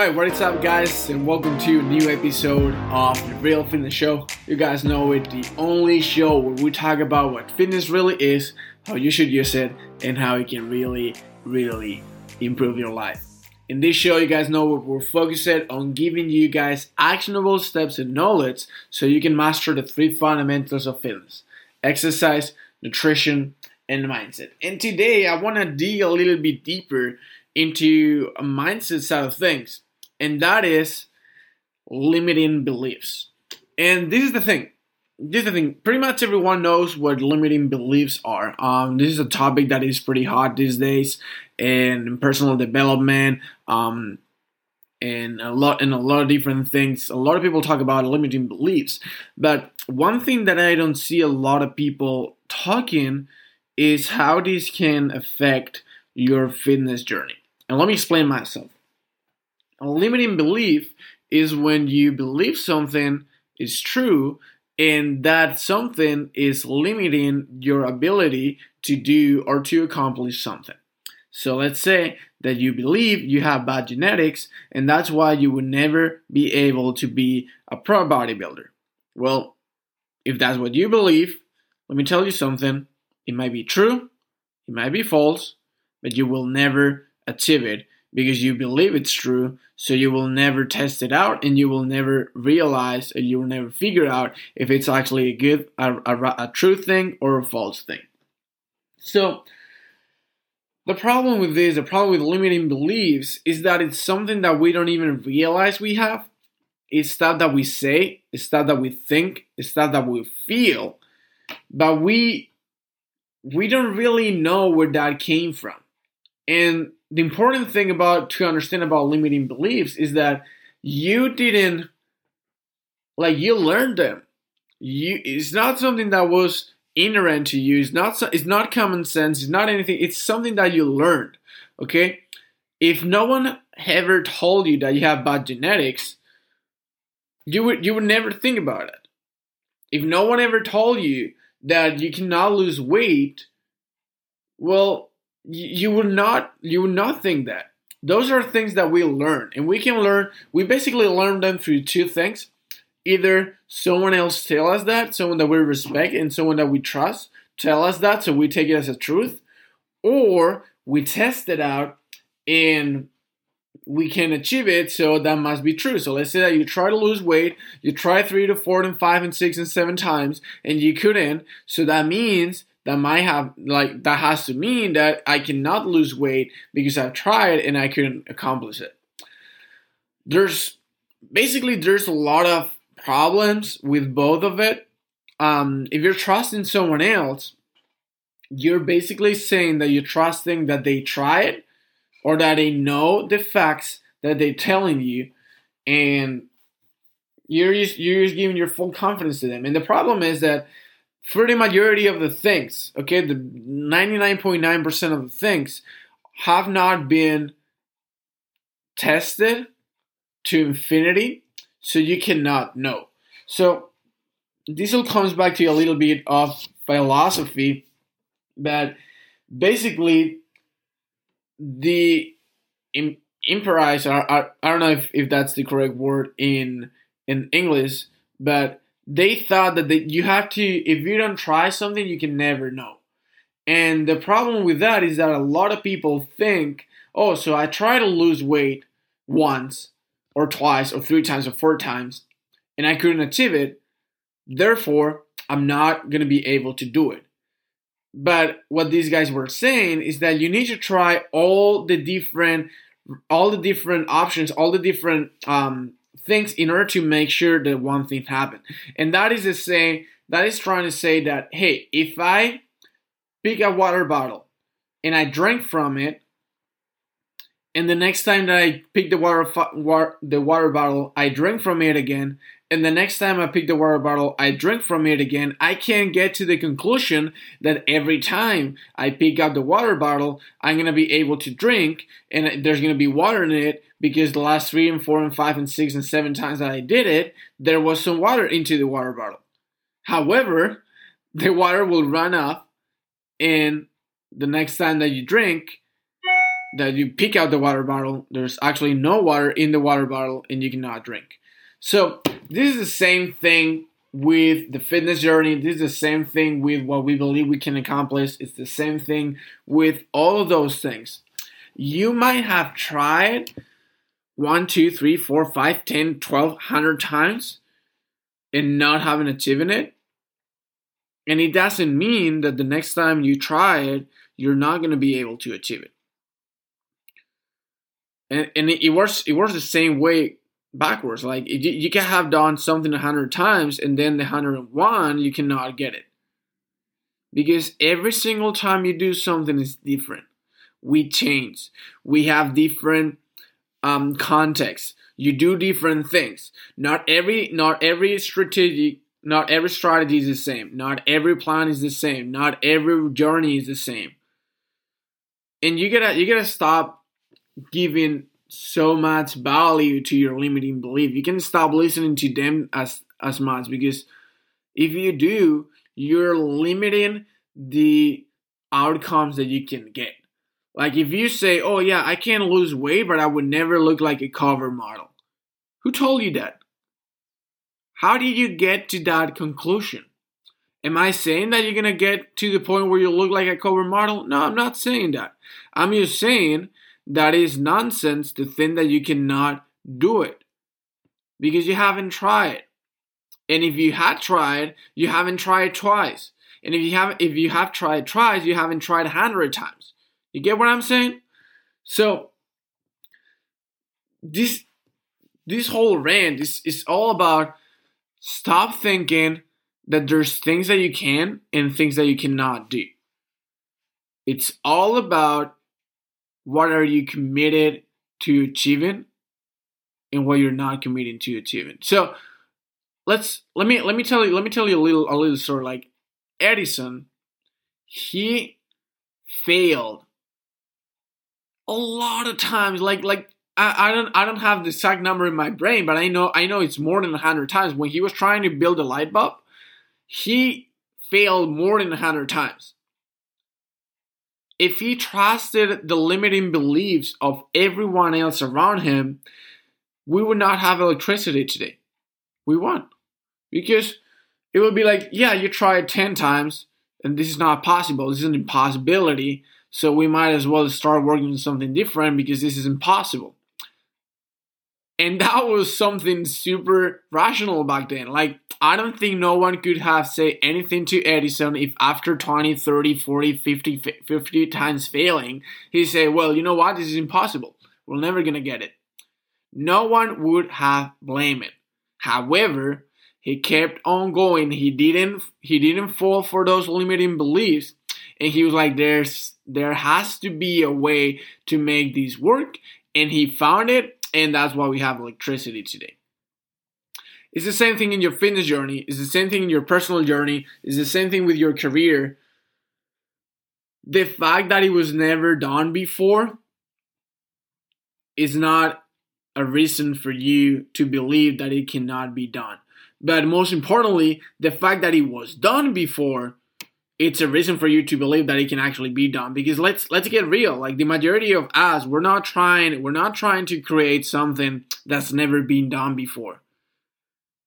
Alright, what is up, guys, and welcome to a new episode of The Real Fitness Show. You guys know it, the only show where we talk about what fitness really is, how you should use it, and how it can really, really improve your life. In this show, you guys know we're focused on giving you guys actionable steps and knowledge so you can master the three fundamentals of fitness exercise, nutrition, and mindset. And today, I want to dig a little bit deeper into a mindset side of things, and that is limiting beliefs. And this is the thing. This is the thing. Pretty much everyone knows what limiting beliefs are. Um, this is a topic that is pretty hot these days in personal development. Um, and a lot and a lot of different things. A lot of people talk about limiting beliefs, but one thing that I don't see a lot of people talking is how this can affect your fitness journey. And let me explain myself. Limiting belief is when you believe something is true and that something is limiting your ability to do or to accomplish something. So let's say that you believe you have bad genetics and that's why you would never be able to be a pro bodybuilder. Well, if that's what you believe, let me tell you something. It might be true, it might be false, but you will never achieve it because you believe it's true. So you will never test it out and you will never realize and you will never figure out if it's actually a good, a, a, a true thing or a false thing. So the problem with this, the problem with limiting beliefs is that it's something that we don't even realize we have. It's stuff that we say, it's stuff that we think, it's stuff that we feel, but we we don't really know where that came from. And the important thing about to understand about limiting beliefs is that you didn't like you learned them. You it's not something that was inherent to you. It's not it's not common sense. It's not anything. It's something that you learned. Okay? If no one ever told you that you have bad genetics, you would you would never think about it. If no one ever told you that you cannot lose weight, well, you will not you will not think that. Those are things that we learn and we can learn we basically learn them through two things. Either someone else tell us that someone that we respect and someone that we trust tell us that so we take it as a truth or we test it out and we can achieve it so that must be true. So let's say that you try to lose weight you try three to four and five and six and seven times and you couldn't so that means that might have like that has to mean that I cannot lose weight because I've tried and I couldn't accomplish it. There's basically there's a lot of problems with both of it. Um, if you're trusting someone else, you're basically saying that you're trusting that they tried or that they know the facts that they're telling you, and you're just, you're just giving your full confidence to them. And the problem is that for the majority of the things, okay, the 99.9% of the things have not been tested to infinity, so you cannot know. So this all comes back to a little bit of philosophy that basically the imperize I, I don't know if, if that's the correct word in in English, but they thought that they, you have to if you don't try something you can never know. And the problem with that is that a lot of people think oh so i try to lose weight once or twice or three times or four times and i couldn't achieve it therefore i'm not going to be able to do it. But what these guys were saying is that you need to try all the different all the different options all the different um, things in order to make sure that one thing happen. And that is the same, that is trying to say that, hey, if I pick a water bottle and I drink from it, and the next time that I pick the water the water bottle, I drink from it again, and the next time I pick the water bottle, I drink from it again, I can't get to the conclusion that every time I pick up the water bottle, I'm gonna be able to drink, and there's gonna be water in it because the last three and four and five and six and seven times that I did it, there was some water into the water bottle. However, the water will run up, and the next time that you drink, that you pick out the water bottle, there's actually no water in the water bottle and you cannot drink. So, this is the same thing with the fitness journey. This is the same thing with what we believe we can accomplish. It's the same thing with all of those things. You might have tried one, two, three, four, five, ten, twelve, hundred times and not having achieved it. And it doesn't mean that the next time you try it, you're not going to be able to achieve it. And, and it, it works it works the same way backwards. Like you, can have done something a hundred times, and then the hundred one you cannot get it because every single time you do something is different. We change. We have different um, contexts. You do different things. Not every not every strategy not every strategy is the same. Not every plan is the same. Not every journey is the same. And you gotta you gotta stop giving so much value to your limiting belief. You can stop listening to them as as much because if you do, you're limiting the outcomes that you can get. Like if you say, "Oh yeah, I can't lose weight, but I would never look like a cover model." Who told you that? How did you get to that conclusion? Am I saying that you're gonna get to the point where you look like a cover model? No, I'm not saying that. I'm just saying that is nonsense to think that you cannot do it because you haven't tried. And if you had tried, you haven't tried twice. And if you have if you have tried twice, you haven't tried a hundred times. You get what I'm saying? So this this whole rant is, is all about stop thinking that there's things that you can and things that you cannot do. It's all about what are you committed to achieving and what you're not committed to achieving. So let's let me let me tell you let me tell you a little a little story. Like Edison, he failed a lot of times. Like like I, I don't I don't have the exact number in my brain, but I know I know it's more than hundred times. When he was trying to build a light bulb, he failed more than hundred times if he trusted the limiting beliefs of everyone else around him, we would not have electricity today. We won't. Because it would be like, yeah, you tried 10 times and this is not possible. This is an impossibility. So we might as well start working on something different because this is impossible. And that was something super rational back then. Like, I don't think no one could have said anything to Edison if after 20, 30, 40, 50, 50 times failing, he said, well, you know what? This is impossible. We're never going to get it. No one would have blamed it. However, he kept on going. He didn't he didn't fall for those limiting beliefs and he was like there's there has to be a way to make this work and he found it and that's why we have electricity today. It's the same thing in your fitness journey, it's the same thing in your personal journey, it's the same thing with your career. The fact that it was never done before is not a reason for you to believe that it cannot be done. But most importantly, the fact that it was done before it's a reason for you to believe that it can actually be done. Because let's let's get real. Like the majority of us we're not trying we're not trying to create something that's never been done before.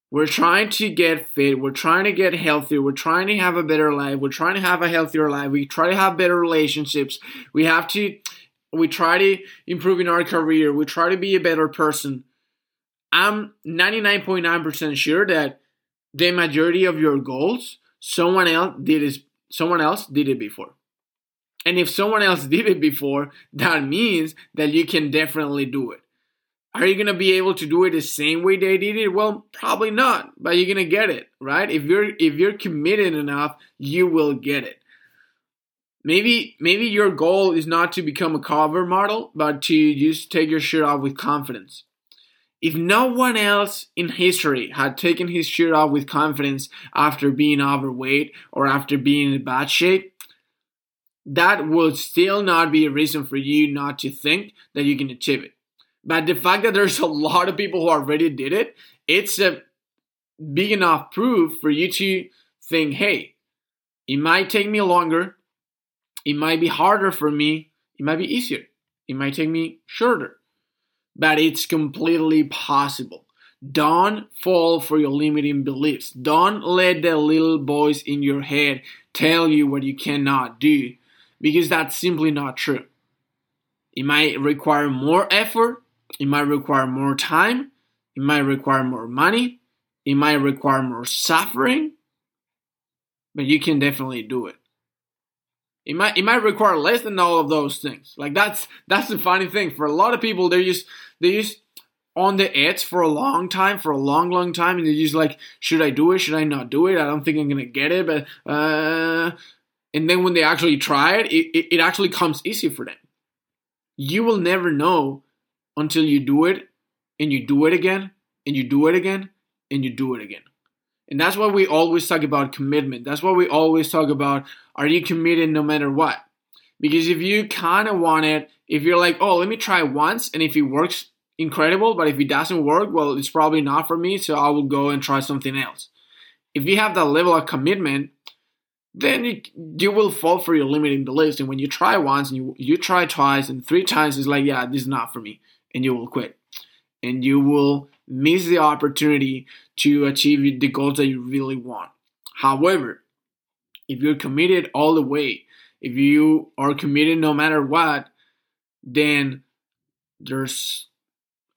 We're trying to get fit. We're trying to get healthier we're trying to have a better life. We're trying to have a healthier life. We try to have better relationships. We have to we try to improve in our career. We try to be a better person. I'm 99.9% sure that the majority of your goals someone else did is someone else did it before. And if someone else did it before, that means that you can definitely do it. Are you going to be able to do it the same way they did it? Well, probably not, but you're going to get it, right? If you're if you're committed enough, you will get it. Maybe maybe your goal is not to become a cover model, but to just take your shirt off with confidence. If no one else in history had taken his shirt off with confidence after being overweight or after being in bad shape, that would still not be a reason for you not to think that you can achieve it. But the fact that there's a lot of people who already did it, it's a big enough proof for you to think, hey, it might take me longer, it might be harder for me, it might be easier. It might take me shorter. But it's completely possible. Don't fall for your limiting beliefs. Don't let the little voice in your head tell you what you cannot do because that's simply not true. It might require more effort, it might require more time, it might require more money, it might require more suffering, but you can definitely do it. It might it might require less than all of those things. Like that's that's the funny thing. For a lot of people, they're just they're just on the edge for a long time, for a long, long time, and they're just like, should I do it? Should I not do it? I don't think I'm gonna get it, but uh and then when they actually try it, it, it, it actually comes easy for them. You will never know until you do it and you do it again and you do it again and you do it again. And that's why we always talk about commitment. That's why we always talk about are you committed no matter what? Because if you kind of want it, if you're like, oh, let me try once, and if it works, incredible. But if it doesn't work, well, it's probably not for me, so I will go and try something else. If you have that level of commitment, then you, you will fall for your limiting beliefs. And when you try once and you, you try twice and three times, it's like, yeah, this is not for me. And you will quit. And you will miss the opportunity to achieve the goals that you really want. However, if you're committed all the way, if you are committed no matter what, then there's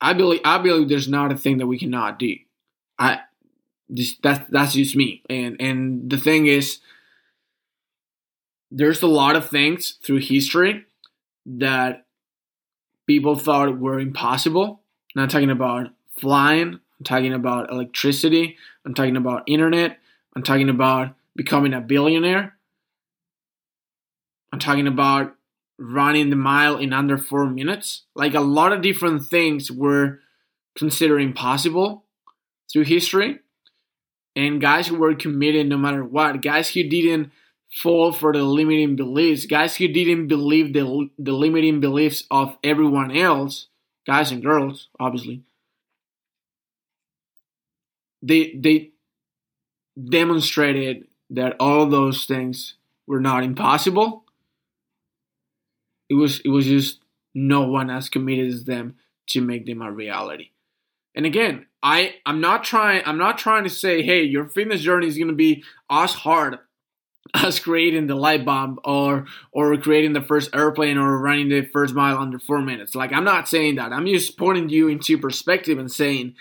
I believe I believe there's not a thing that we cannot do. I just that's that's just me. And and the thing is there's a lot of things through history that people thought were impossible. I'm not talking about flying, I'm talking about electricity, I'm talking about internet, I'm talking about becoming a billionaire. I'm talking about running the mile in under four minutes. Like a lot of different things were considered impossible through history. And guys who were committed no matter what, guys who didn't fall for the limiting beliefs, guys who didn't believe the, the limiting beliefs of everyone else, guys and girls, obviously, they, they demonstrated that all those things were not impossible. It was it was just no one as committed as them to make them a reality. And again, I I'm not trying I'm not trying to say, hey, your fitness journey is going to be as hard as creating the light bulb or or creating the first airplane or running the first mile under 4 minutes. Like I'm not saying that. I'm just pointing you into perspective and saying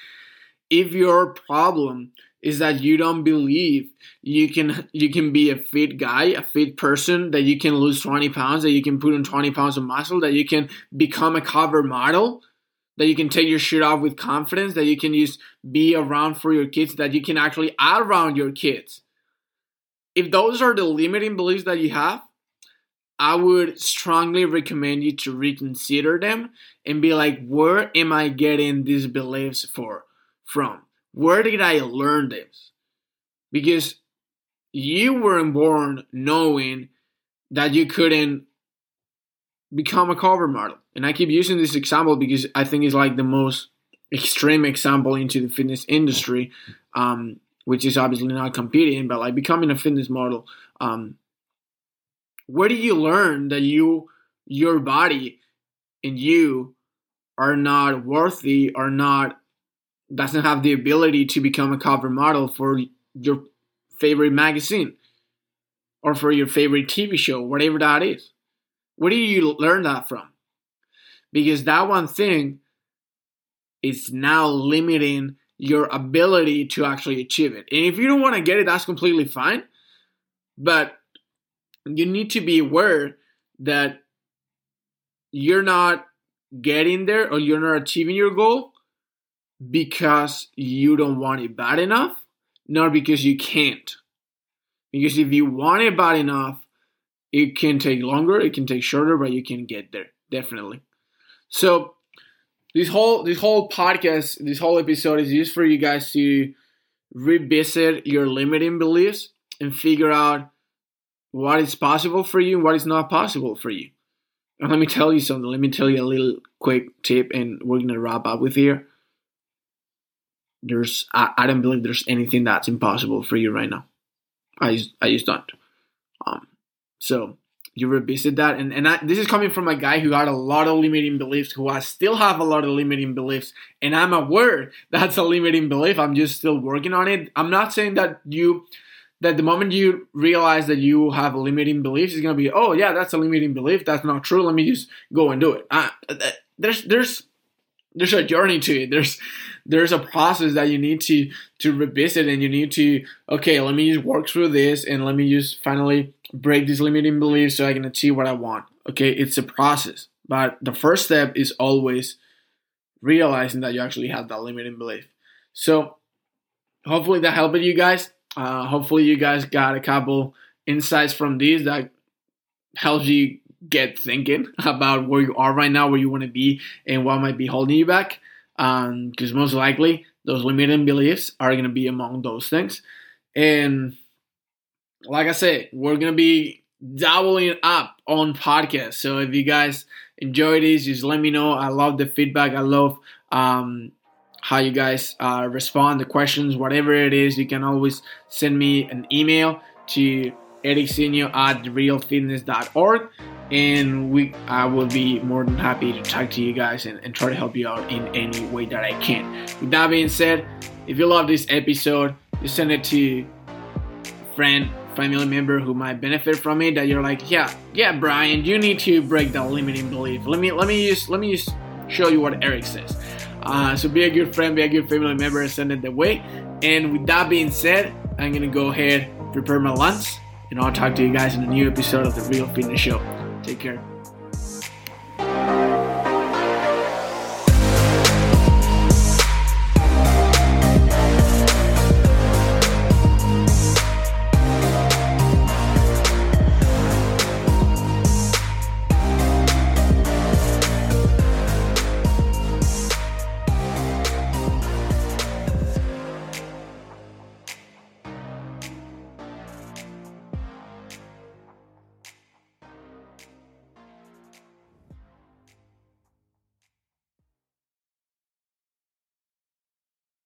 if your problem is that you don't believe you can you can be a fit guy, a fit person, that you can lose 20 pounds, that you can put on 20 pounds of muscle, that you can become a cover model, that you can take your shirt off with confidence, that you can just be around for your kids, that you can actually around your kids. If those are the limiting beliefs that you have, I would strongly recommend you to reconsider them and be like, where am I getting these beliefs for from? Where did I learn this? Because you weren't born knowing that you couldn't become a cover model. And I keep using this example because I think it's like the most extreme example into the fitness industry, um, which is obviously not competing, but like becoming a fitness model. Um, where do you learn that you, your body, and you are not worthy, are not doesn't have the ability to become a cover model for your favorite magazine or for your favorite TV show, whatever that is. Where do you learn that from? Because that one thing is now limiting your ability to actually achieve it. And if you don't want to get it, that's completely fine. But you need to be aware that you're not getting there or you're not achieving your goal because you don't want it bad enough, not because you can't. Because if you want it bad enough, it can take longer, it can take shorter, but you can get there definitely. So this whole this whole podcast, this whole episode is just for you guys to revisit your limiting beliefs and figure out what is possible for you and what is not possible for you. And let me tell you something. Let me tell you a little quick tip, and we're gonna wrap up with here there's I, I don't believe there's anything that's impossible for you right now. I just, I just don't. Um, so you revisit that. And and I, this is coming from a guy who had a lot of limiting beliefs, who I still have a lot of limiting beliefs, and I'm aware that's a limiting belief. I'm just still working on it. I'm not saying that you that the moment you realize that you have limiting beliefs, it's gonna be, oh yeah, that's a limiting belief. That's not true. Let me just go and do it. Uh, there's there's there's a journey to it. There's there's a process that you need to to revisit and you need to okay let me just work through this and let me just finally break these limiting beliefs so i can achieve what i want. Okay it's a process. But the first step is always realizing that you actually have that limiting belief. So hopefully that helped you guys. Uh, hopefully you guys got a couple insights from these that helps you get thinking about where you are right now where you want to be and what might be holding you back because um, most likely those limiting beliefs are going to be among those things. And like I said, we're going to be doubling up on podcasts. So if you guys enjoy these, just let me know. I love the feedback. I love um, how you guys uh, respond to questions, whatever it is. You can always send me an email to ericsinio at realfitness.org and we I will be more than happy to talk to you guys and, and try to help you out in any way that I can. With that being said, if you love this episode, just send it to friend, family member who might benefit from it. That you're like, yeah, yeah, Brian, you need to break that limiting belief. Let me let me just let me just show you what Eric says. Uh, so be a good friend, be a good family member, and send it the way. And with that being said, I'm gonna go ahead prepare my lunch, and I'll talk to you guys in a new episode of the Real Fitness Show. Take care.